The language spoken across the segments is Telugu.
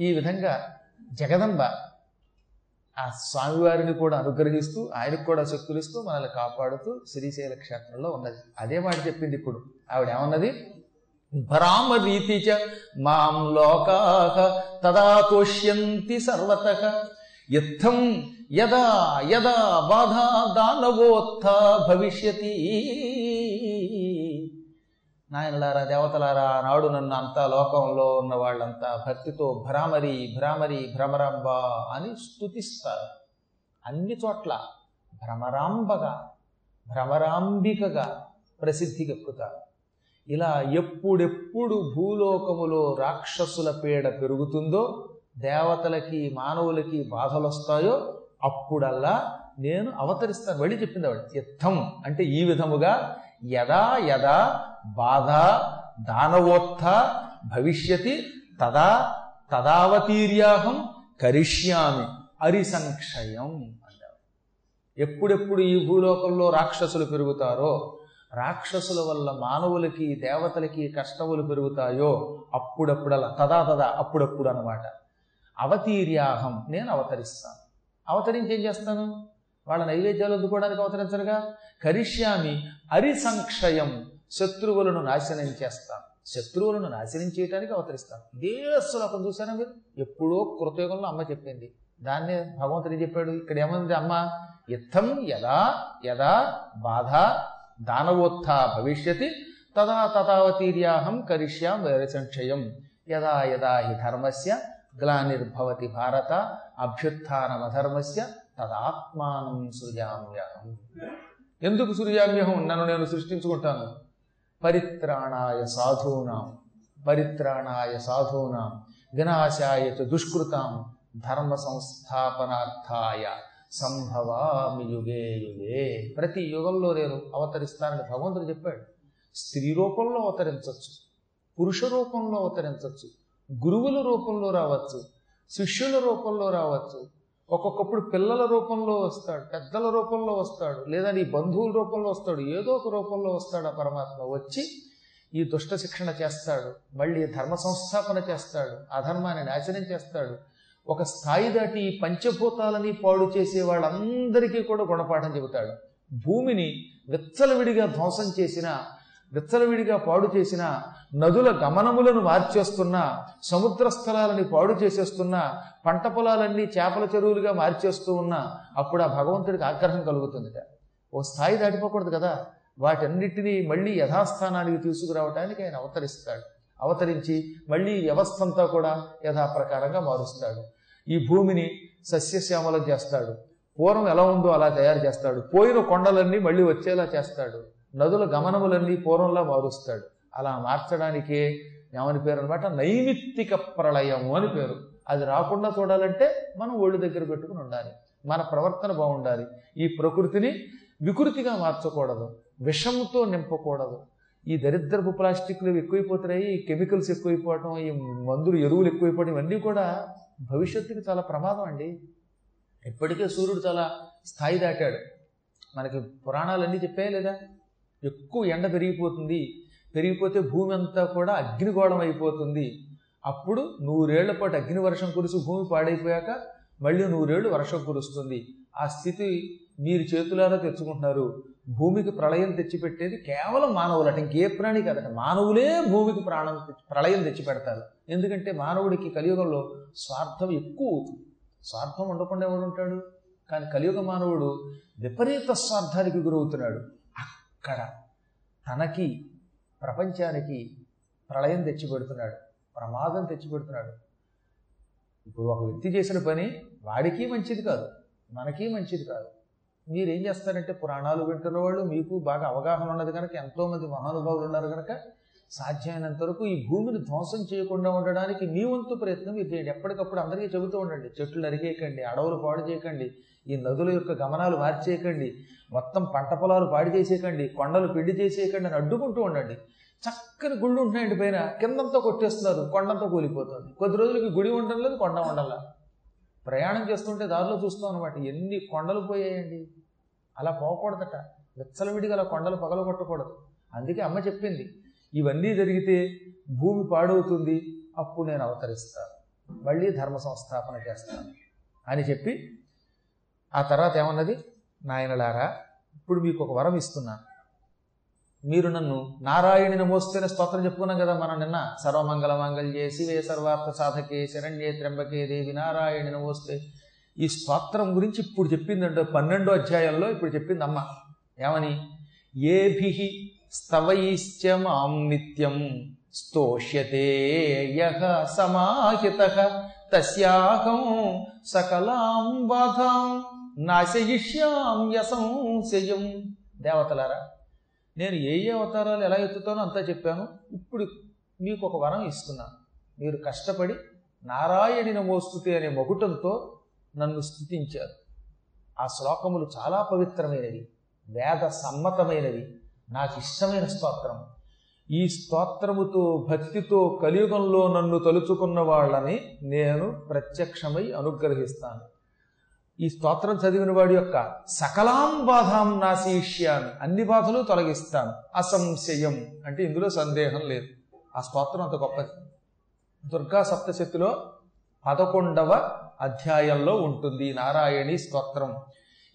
ఈ విధంగా జగదంబ ఆ స్వామివారిని కూడా అనుగ్రహిస్తూ ఆయనకు కూడా శక్తులిస్తూ మనల్ని కాపాడుతూ శ్రీశైల క్షేత్రంలో ఉన్నది. అదే మాట చెప్పింది ఇప్పుడు. ఆవిడ ఏమన్నది భ్రామరీతి చ మాం లోకా తదా తోష్యంతి సర్వత. యుద్ధం యదా యదా బాధా దానవోత్థ భవిష్యతి. నాయనలారా దేవతలారా నాడు నన్ను అంతా లోకంలో ఉన్న వాళ్ళంతా భక్తితో భ్రామరి భ్రామరి భ్రమరాంబ అని స్తుతిస్తారు. అన్ని చోట్ల భ్రమరాంబగా భ్రమరాంబికగా ప్రసిద్ధికెక్కుతారు ఇలా ఎప్పుడెప్పుడు భూలోకములో రాక్షసుల పీడ పెరుగుతుందో దేవతలకి మానవులకి బాధలు వస్తాయో అప్పుడల్లా నేను అవతరిస్తాను. వెళ్ళి చెప్పింది ఆవిడ యుద్ధం అంటే ఈ విధముగా యదా యదా బాధ దానవోత్థ భవిష్యతి తదా తదావతీర్యాహం కరిష్యామి అరిసంక్షయం అన్నారు ఎప్పుడెప్పుడు ఈ భూలోకంలో రాక్షసులు పెరుగుతారో రాక్షసుల వల్ల మానవులకి దేవతలకి కష్టములు పెరుగుతాయో అప్పుడప్పుడలా తదా తదా అప్పుడప్పుడు అనమాట అవతీర్యాహం నేను అవతరిస్తాను. అవతరించి ఏం చేస్తాను? వాళ్ళ నైవేద్యాలు అందుకోవడానికి అవతరించరుగా? కరిష్యామి అరిసంక్షయం శత్రువులను నాశనం చేస్తాను. శత్రువులను నాశనం చేయడానికి అవతరిస్తాను. ఇదే శ్లోకం చూసారా మీరు? ఎప్పుడో కృతయుగంలో అమ్మ చెప్పింది. దాన్నే భగవంతుడు చెప్పాడు? ఇక్కడ ఏమంది అమ్మ? యుద్ధం యదా యదా బాధ దానవోత్థ భవిష్యతి తదా తథావతీర్యాహం కరిష్యాం సంక్షయం యదా యదా హి ధర్మస్య గ్లానిర్భవతి భారత అభ్యుత్నమధర్మస్య తదాత్మానం సృజామ్యహం. ఎందుకు సృజామ్యహం? నన్ను నేను సృష్టించుకుంటాను. పరిత్రాణాయ సాధూనాం పరిత్రాణాయ సాధూనాం వినాశాయ దుష్కృతాం ధర్మ సంస్థాపనార్థాయ సంభవామి యుగే యుగే. ప్రతి యుగంలో నేను అవతరిస్తానని భగవంతుడు చెప్పాడు. స్త్రీ రూపంలో అవతరించవచ్చు పురుష రూపంలో అవతరించవచ్చు గురువుల రూపంలో రావచ్చు శిష్యుల రూపంలో రావచ్చు ఒక్కొక్కప్పుడు పిల్లల రూపంలో వస్తాడు పెద్దల రూపంలో వస్తాడు లేదా నీ బంధువుల రూపంలో వస్తాడు ఏదో ఒక రూపంలో వస్తాడు ఆ పరమాత్మ. వచ్చి ఈ దుష్ట శిక్షణ చేస్తాడు మళ్ళీ ధర్మ సంస్థాపన చేస్తాడు అధర్మాన్ని నాశనం చేస్తాడు. ఒక స్థాయి దాటి ఈ పంచభూతాలని పాడు చేసే వాళ్ళందరికీ కూడా గుణపాఠం చెబుతాడు. భూమిని విచ్చలవిడిగా ధ్వంసం చేసిన విచ్చలవిడిగా పాడు చేసిన నదుల గమనములను మార్చేస్తున్న సముద్ర స్థలాలని పాడు చేసేస్తున్న పంట పొలాలన్నీ చేపల చెరువులుగా మార్చేస్తూ ఉన్నా అప్పుడు ఆ భగవంతుడికి ఆగ్రహం కలుగుతుందిట. ఓ స్థాయి దాటిపోకూడదు కదా. వాటన్నిటినీ మళ్ళీ యథాస్థానానికి తీసుకురావడానికి ఆయన అవతరిస్తాడు. అవతరించి మళ్ళీ వ్యవస్థ అంతా కూడా యథాప్రకారంగా మారుస్తాడు. ఈ భూమిని సస్యశ్యామలం చేస్తాడు. పూర్వం ఎలా ఉందో అలా తయారు చేస్తాడు. పోయిన కొండలన్నీ మళ్ళీ వచ్చేలా చేస్తాడు. నదుల గమనములన్నీ పూర్వంలా మారుస్తాడు. అలా మార్చడానికే ఏమని పేరు అనమాట నైమిత్తిక ప్రళయము అని పేరు. అది రాకుండా చూడాలంటే మనం ఒళ్ళు దగ్గర పెట్టుకుని ఉండాలి. మన ప్రవర్తన బాగుండాలి. ఈ ప్రకృతిని వికృతిగా మార్చకూడదు. విషంతో నింపకూడదు. ఈ దరిద్రపు ప్లాస్టిక్లు ఎక్కువైపోతున్నాయి ఈ కెమికల్స్ ఎక్కువైపోవటం ఈ మందులు ఎరువులు ఎక్కువైపోవడం ఇవన్నీ కూడా భవిష్యత్తుకి చాలా ప్రమాదం అండి. ఇప్పటికే సూర్యుడు చాలా స్థాయి దాటాడు. మనకి పురాణాలన్నీ చెప్పాయి లేదా? ఎక్కువ ఎండ పెరిగిపోతుంది. పెరిగిపోతే భూమి అంతా కూడా అగ్నిగోళం అయిపోతుంది. అప్పుడు నూరేళ్ళ పాటు అగ్ని వర్షం కురిసి భూమి పాడైపోయాక మళ్ళీ నూరేళ్ళు వర్షం కురుస్తుంది. ఆ స్థితి మీరు చేతులారా తెచ్చుకుంటున్నారు. భూమికి ప్రళయం తెచ్చిపెట్టేది కేవలం మానవులట ఇంకే ప్రాణి కాదట. మానవులే భూమికి ప్రాణం ప్రళయం తెచ్చిపెడతారు. ఎందుకంటే మానవుడికి కలియుగంలో స్వార్థం ఎక్కువ అవుతుంది. స్వార్థం ఉండకుండా ఎవడు ఉంటాడు? కానీ కలియుగ మానవుడు విపరీత స్వార్థానికి గురవుతున్నాడు. అక్కడ తనకి ప్రపంచానికి ప్రళయం తెచ్చిపెడుతున్నాడు. ప్రమాదం తెచ్చిపెడుతున్నాడు. ఇప్పుడు ఒక వ్యక్తి చేసిన పని వాడికి మంచిది కాదు మనకి మంచిది కాదు. మీరేం చేస్తారంటే పురాణాలు వింటున్న వాళ్ళు మీకు బాగా అవగాహన ఉన్నది కనుక ఎంతోమంది మహానుభావులు ఉన్నారు కనుక సాధ్యమైనంత వరకు ఈ భూమిని ధ్వంసం చేయకుండా ఉండడానికి మీ వంతు ప్రయత్నం మీరు చేయండి ఎప్పటికప్పుడు అందరికీ చెబుతూ ఉండండి చెట్లు నరికేయకండి అడవులు పాడు చేయకండి ఈ నదుల యొక్క గమనాలు మార్చేయకండి మొత్తం పంట పొలాలు పాడు చేసేయకండి కొండలు పిండి చేసేయకండి అని అడ్డుకుంటూ ఉండండి. చక్కని గుళ్ళు ఉంటున్నాయండి పైన. కిందంతా కొట్టేస్తున్నారు కొండంతా కూలిపోతుంది. కొద్ది రోజులకి గుడి ఉండడం లేదు కొండ ఉండల్లా ప్రయాణం చేస్తుంటే దారిలో చూస్తాం అనమాట ఎన్ని కొండలు పోయాయండి. అలా పోకూడదట. విచ్చలవిడిగా అలా కొండలు పగలగొట్టకూడదు. అందుకే అమ్మ చెప్పింది ఇవన్నీ జరిగితే భూమి పాడవుతుంది అప్పుడు నేను అవతరిస్తాను. మళ్ళీ ధర్మ సంస్థాపన చేస్తాను. అని చెప్పి ఆ తర్వాత ఏమన్నది? నాయనలారా ఇప్పుడు మీకు ఒక వరం ఇస్తున్నాను మీరు నన్ను నారాయణుని మోస్తేనే స్తోత్రం చెప్పుకున్నాం కదా మనం నిన్న. సర్వమంగళ మంగళ్యే శివే సర్వార్థ సాధకే శరణ్యే త్ర్యంబకే దేవి నారాయణుని మోస్తే. ఈ స్తోత్రం గురించి ఇప్పుడు చెప్పిందంటే పన్నెండో అధ్యాయంలో ఇప్పుడు చెప్పింది అమ్మ. ఏమని? ఏభి స్థవైశ్చమాం నిత్యం స్తోష్యతే యః సమాహిత తస్యాహం సకలాం బాధాం నాశయిష్యాం దేవతలారా నేను ఏ ఏ అవతారాలు ఎలా ఎత్తుతానో అంతా చెప్పాను. ఇప్పుడు మీకు ఒక వరం ఇస్తున్నాను మీరు కష్టపడి నారాయణి నమోస్తుతి అనే మొగుటంతో నన్ను స్థుతించారు. ఆ శ్లోకములు చాలా పవిత్రమైనవి వేద సమ్మతమైనవి నాకు ఇష్టమైన స్తోత్రం. ఈ స్తోత్రముతో భక్తితో కలియుగంలో నన్ను తలుచుకున్న వాళ్ళని నేను ప్రత్యక్షమై అనుగ్రహిస్తాను. ఈ స్తోత్రం చదివిన వాడి యొక్క సకలాం బాధాం నాశీష్యామి అన్ని బాధలు తొలగిస్తాను. అసంశయం అంటే ఇందులో సందేహం లేదు. ఆ స్తోత్రం అంత గొప్పది. దుర్గా సప్తశతిలో పదకొండవ అధ్యాయంలో ఉంటుంది నారాయణి స్తోత్రం.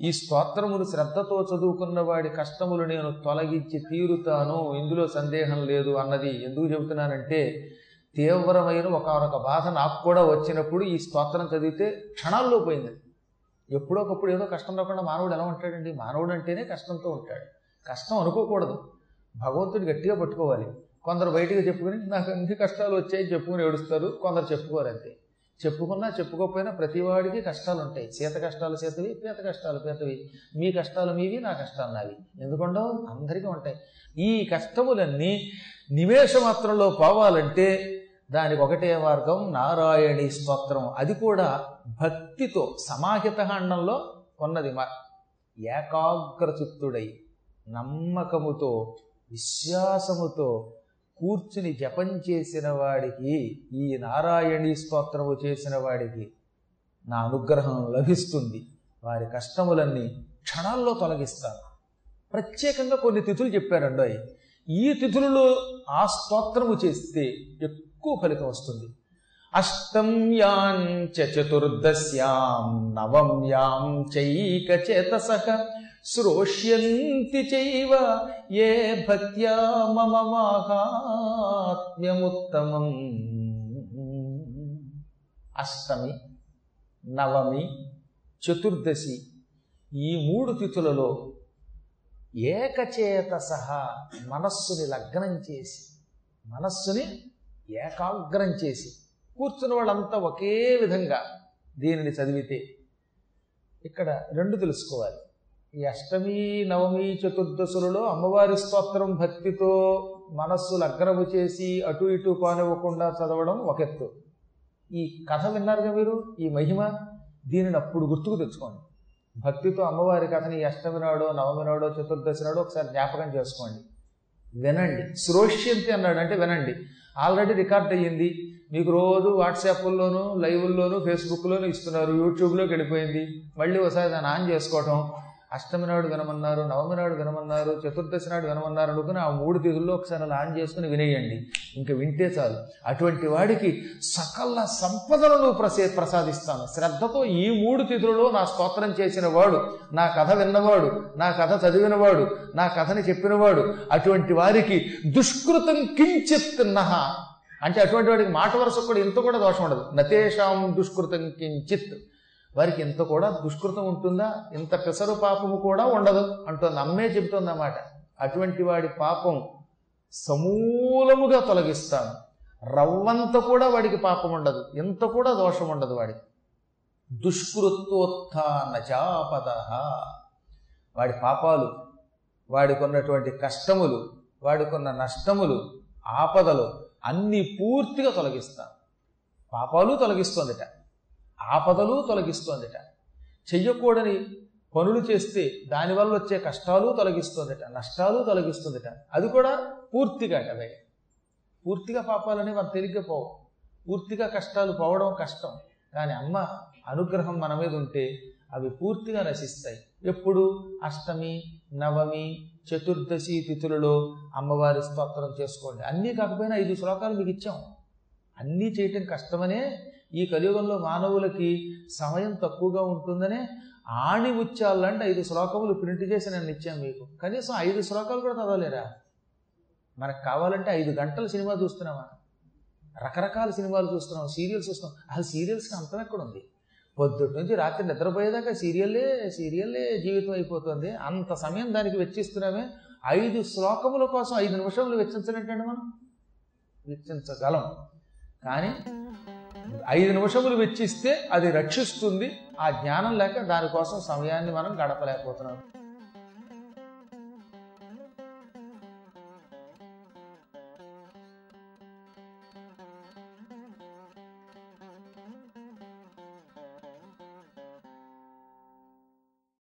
ఈ స్తోత్రములు శ్రద్ధతో చదువుకున్న వాడి కష్టములు నేను తొలగించి తీరుతాను ఇందులో సందేహం లేదు అన్నది ఎందుకు చెబుతున్నానంటే తీవ్రమైన ఒకనొక బాధ నాకు కూడా వచ్చినప్పుడు ఈ స్తోత్రం చదివితే క్షణాల్లో పోయింది. ఎప్పుడో ఒకప్పుడు ఏదో కష్టం రాకుండా మానవుడు ఎలా ఉంటాడండి? మానవుడు అంటేనే కష్టంతో ఉంటాడు. కష్టం అనుకోకూడదు. భగవంతుడు గట్టిగా పట్టుకోవాలి. కొందరు బయటగా చెప్పుకుని నాకు అన్ని కష్టాలు వచ్చాయి చెప్పుకుని ఏడుస్తారు. కొందరు చెప్పుకోరు అంతే. చెప్పుకున్నా చెప్పుకోకపోయినా ప్రతివాడికి కష్టాలు ఉంటాయి. సీత కష్టాలు సీతవి పీత కష్టాలు పీతవి మీ కష్టాలు మీవి నా కష్టాలు నావి. ఎందుకుండవు అందరికీ ఉంటాయి. ఈ కష్టములన్నీ నిమేష మాత్రంలో పోవాలంటే దానికి ఒకటే మార్గం నారాయణి స్తోత్రం. అది కూడా భక్తితో సమాహిత అండంలో ఉన్నది. మా ఏకాగ్రచిత్తుడై నమ్మకముతో విశ్వాసముతో కూర్చుని జపం చేసిన వాడికి ఈ నారాయణీ స్తోత్రము చేసిన వాడికి నా అనుగ్రహం లభిస్తుంది. వారి కష్టములన్నీ క్షణాల్లో తొలగిస్తాను. ప్రత్యేకంగా కొన్ని తిథులు చెప్పారండి ఈ తిథులలో ఆ స్తోత్రము చేస్తే ఎక్కువ ఫలితం వస్తుంది. అష్టమ్యాం చతుర్దశ్యాం చతుర్దశ్యాం నవమ్యాం చైక చేతసహ శ్రోష్యంతి చైవ ఏ భక్త్యా మమ మాహాత్మ్యముత్తమం. అష్టమి నవమి చతుర్దశి ఈ మూడు తిథులలో ఏకచేత సహా మనస్సుని లగ్నం చేసి మనస్సుని ఏకాగ్రం చేసి కూర్చున్న వాళ్ళంతా ఒకే విధంగా దీనిని చదివితే ఇక్కడ రెండు తెలుసుకోవాలి. ఈ అష్టమి నవమి చతుర్దశులలో అమ్మవారి స్తోత్రం భక్తితో మనస్సు లగ్నము చేసి అటు ఇటు పానివ్వకుండా చదవడం ఒక ఎత్తు. ఈ కథ విన్నారుగా మీరు? ఈ మహిమ? దీనిని అప్పుడు గుర్తుకు తెచ్చుకోండి. భక్తితో అమ్మవారి కథని అష్టమి నాడో నవమి నాడో చతుర్దశి నాడో ఒకసారి జ్ఞాపకం చేసుకోండి. వినండి. శ్రోష్యంతి అన్నాడు అంటే వినండి. ఆల్రెడీ రికార్డ్ అయ్యింది. మీకు రోజు వాట్సాప్ల్లోనూ లైవ్ల్లోనూ ఫేస్బుక్లోనూ ఇస్తున్నారు. యూట్యూబ్లోకి వెళ్ళిపోయింది. మళ్ళీ ఒకసారి దాన్ని ఆన్ చేసుకోవటం. అష్టమి నాడు వినమన్నారు నవమి నాడు వినమన్నారు చతుర్దశి నాడు వినమన్నారు అనుకుని ఆ మూడు తిథుల్లో ఒకసారి అలా ఆన్ చేసుకుని వినేయండి. ఇంకా వింటే చాలు. అటువంటి వాడికి సకల సంపదలను ప్రసే ప్రసాదిస్తాను. శ్రద్ధతో ఈ మూడు తిథులలో నా స్తోత్రం చేసిన వాడు నా కథ విన్నవాడు నా కథ చదివినవాడు నా కథని చెప్పినవాడు అటువంటి వారికి దుష్కృతం కించిత్ నహ. అంటే అటువంటి వాడికి మాట వరుస కూడా ఇంత కూడా దోషం ఉండదు. నతేషాం దుష్కృతం కించిత్. వారికి ఇంత కూడా దుష్కృతం ఉంటుందా? ఇంత పెసరు పాపము కూడా ఉండదు అంటుంది. అమ్మే చెబుతుంది అన్నమాట అటువంటి వాడి పాపం సమూలముగా తొలగిస్తాను. రవ్వంత కూడా వాడికి పాపం ఉండదు. ఇంత కూడా దోషం ఉండదు వాడికి. దుష్కృతోత్థానచాపద వాడి పాపాలు వాడికున్నటువంటి కష్టములు వాడికున్న నష్టములు ఆపదలు అన్నీ పూర్తిగా తొలగిస్తాను. పాపాలు తొలగిస్తుందిట. ఆపదలు తొలగిస్తోందిట. చెయ్యకూడని పనులు చేస్తే దానివల్ల వచ్చే కష్టాలు తొలగిస్తుందిట నష్టాలు తొలగిస్తుందిట. అది కూడా పూర్తిగా అవే పూర్తిగా పాపాలని మనం తేలిగ్గా పోవు. పూర్తిగా కష్టాలు పోవడం కష్టం. కానీ అమ్మ అనుగ్రహం మన మీద ఉంటే అవి పూర్తిగా నశిస్తాయి. ఎప్పుడు? అష్టమి నవమి చతుర్దశి తిథులలో అమ్మవారి స్తోత్రం చేసుకోండి. అన్నీ కాకపోయినా ఐదు శ్లోకాలు మీకు ఇచ్చాం. అన్నీ చేయటం కష్టమనే ఈ కలియుగంలో మానవులకి సమయం తక్కువగా ఉంటుందనే ఆణి ఉచ్చాలంటే ఐదు శ్లోకములు ప్రింట్ చేసి నేను ఇచ్చాను మీకు. కనీసం ఐదు శ్లోకాలు కూడా చదవలేరా? మనకు కావాలంటే ఐదు గంటల సినిమా చూస్తున్నామా రకరకాల సినిమాలు చూస్తున్నాం సీరియల్స్ చూస్తున్నాం. అసలు సీరియల్స్కి అంతం ఎక్కడ ఉంది? పొద్దుటి నుంచి రాత్రి నిద్రపోయేదాకా సీరియల్లే సీరియల్లే జీవితం అయిపోతుంది. అంత సమయం దానికి వెచ్చిస్తున్నామే. ఐదు శ్లోకముల కోసం ఐదు నిమిషములు వెచ్చించలేంటండి మనం? వెచ్చించగలం. కానీ ఐదు నిమిషములు వెచ్చిస్తే అది రక్షిస్తుంది. ఆ జ్ఞానం లేక దానికోసం సమయాన్ని మనం గడపలేకపోతున్నాం.